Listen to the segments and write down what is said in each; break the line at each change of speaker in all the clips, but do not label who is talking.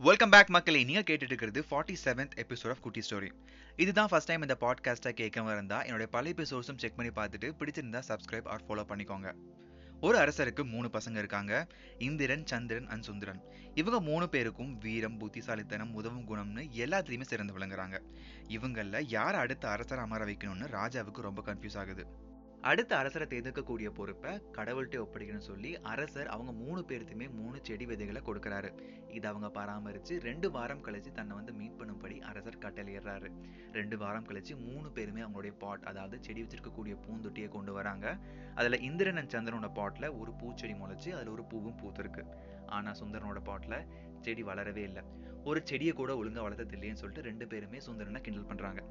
Welcome back மக்களே. நீங்க கேட்டுட்டு இருக்கிறது forty seventh episode of Kutti story இதுதான் ஃபர்ஸ்ட் டைம் இந்த பாட்காஸ்ட்டை கேட்கவங்க இருந்தா என்னுடைய பழைய எபிசோட்ஸும் செக் பண்ணி பார்த்துட்டு பிடிச்சிருந்தா சப்ஸ்கிரைப் ஆர் ஃபாலோ பண்ணிக்கோங்க. ஒரு அரசருக்கு மூணு பசங்க இருக்காங்க. இந்திரன் சந்திரன் அண்ட் சுந்தரன். இவங்க மூணு பேருக்கும் வீரம் புத்திசாலித்தனம் உதவும் குணம்னு எல்லாத்துலேயுமே சிறந்து விளங்குறாங்க. இவங்களில் யார் அடுத்த அரசர் அமர வைக்கணும்னு ராஜாவுக்கு ரொம்ப கன்ஃபியூஸ் ஆகுது. அடுத்த அரசரை தேர்ந்தெடுக்கக்கூடிய பொறுப்பை கடவுள்கிட்ட ஒப்படைக்கணும்னு சொல்லி அரசர் அவங்க மூணு பேர்த்துமே மூணு செடி விதைகளை கொடுக்கறாரு. இதை அவங்க பராமரிச்சு ரெண்டு வாரம் கழிச்சு தன்னை வந்து மீட் பண்ணும்படி அரசர் கட்டளையிடுறாரு. ரெண்டு வாரம் கழிச்சு மூணு பேருமே அவங்களுடைய பாட் அதாவது செடி வச்சிருக்கக்கூடிய பூந்தொட்டியை கொண்டு வராங்க. அதுல இந்திரன் அண்ட் சந்திரனோட பாட்டில் ஒரு பூச்செடி முளைச்சி அதில் ஒரு பூவும் பூத்திருக்கு. ஆனா சுந்தரனோட பாட்ல செடி வளரவே இல்லை. ஒரு செடியை கூட ஒழுங்காக வளர்த்தது இல்லையேன்னு சொல்லிட்டு ரெண்டு பேருமே சுந்தரனை கிண்டல் பண்றாங்க.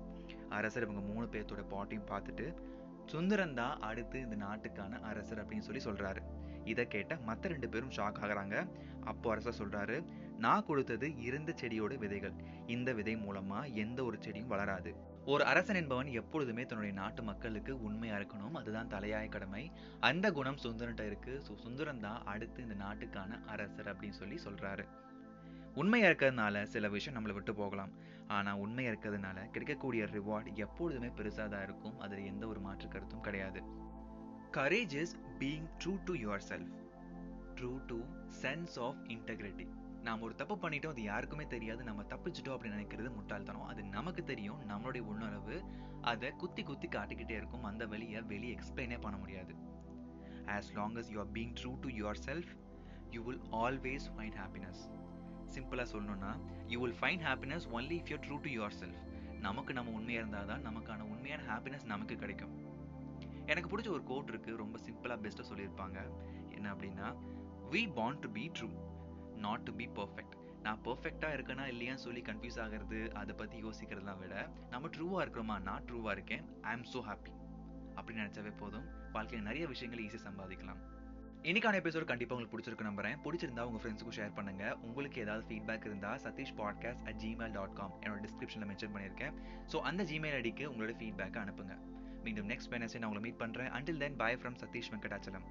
அரசர் இவங்க மூணு பேர்த்தோட பாட்டையும் பார்த்துட்டு சுந்தரன் தான் அடுத்து இந்த நாட்டுக்கான அரசர் அப்படின்னு சொல்லி சொல்றாரு. இதை கேட்ட மத்த ரெண்டு பேரும் ஷாக் ஆகுறாங்க. அப்போ அரசர் சொல்றாரு நான் கொடுத்தது இருந்த செடியோட விதைகள். இந்த விதை மூலமா எந்த ஒரு செடியும் வளராது. ஒரு அரசன் என்பவன் எப்பொழுதுமே தன்னுடைய நாட்டு மக்களுக்கு உண்மையா இருக்கணும். அதுதான் தலையாய கடமை. அந்த குணம் சுந்தரன்ட்ட இருக்கு. ஸோ சுந்தரன் தான் அடுத்து இந்த நாட்டுக்கான அரசர் அப்படின்னு சொல்லி சொல்றாரு. உண்மையா இருக்கிறதுனால சில விஷயம் நம்மளை விட்டு போகலாம். ஆனா உண்மையா இருக்கிறதுனால கிடைக்கக்கூடிய ரிவார்ட் எப்பொழுதுமே பெருசாதான் இருக்கும். அதுல எந்த ஒரு மாற்று கருத்தும் கிடையாது. Courage is being true to yourself true to sense of integrity நாம் ஒரு தப்பு பண்ணிட்டோம் அது யாருக்குமே தெரியாது. நம்ம தப்பிச்சிட்டோம் அப்படின்னு நினைக்கிறது முட்டாள்தனம். அது நமக்கு தெரியும். நம்மளுடைய உணர்வு அதை குத்தி குத்தி காட்டிக்கிட்டே இருக்கும். அந்த வழியை வெளியே எக்ஸ்பிளைனே பண்ண முடியாது. As long as you are being true to yourself you will always find happiness சிம்பிளாக சொல்லணும்னா you will find happiness only if you're true to yourself நமக்கு நம்ம உண்மையாக இருந்தால் தான் நமக்கான உண்மையான ஹாப்பினஸ் நமக்கு கிடைக்கும். எனக்கு பிடிச்ச ஒரு கோட் இருக்கு ரொம்ப சிம்பிளாக பெஸ்ட்டாக சொல்லியிருப்பாங்க. என்ன அப்படின்னா we bound to be true not to be perfect நான் பர்ஃபெக்டாக இருக்கேனா இல்லையான்னு சொல்லி கன்ஃபியூஸ் ஆகிறது அதை பற்றி யோசிக்கிறதெல்லாம் விட நம்ம ட்ரூவாக இருக்கிறோமா நான் ட்ரூவாக இருக்கேன் ஐ ஆம் ஸோ ஹாப்பி அப்படின்னு நினச்சாவே போதும். வாழ்க்கையில் நிறைய விஷயங்களை ஈஸியாக சம்பாதிக்கலாம். இன்னைக்கான எபிசோட் கண்டிப்பாக உங்களுக்கு பிடிச்சிருக்கு நம்புறேன். பிடிச்சிருந்தா உங்க ஃப்ரெண்ட்ஸுக்கும் ஷேர் பண்ணுங்க. உங்களுக்கு ஏதாவது ஃபீட்பேக் இருந்தா Satish podcast at Gmail dot com என்னோட டிஸ்கிரிப்ஷனில் மென்ஷன் பண்ணியிருக்கேன். ஸோ அந்த ஜிமெயில் ஐடிக்கு உங்களோட ஃபீட்பேக்கை அனுப்புங்க. மீண்டும் நெக்ஸ்ட் வெனஸ்டே நான் உங்களை மீட் பண்ணுறேன் until then bye from Satish Venkatachalam.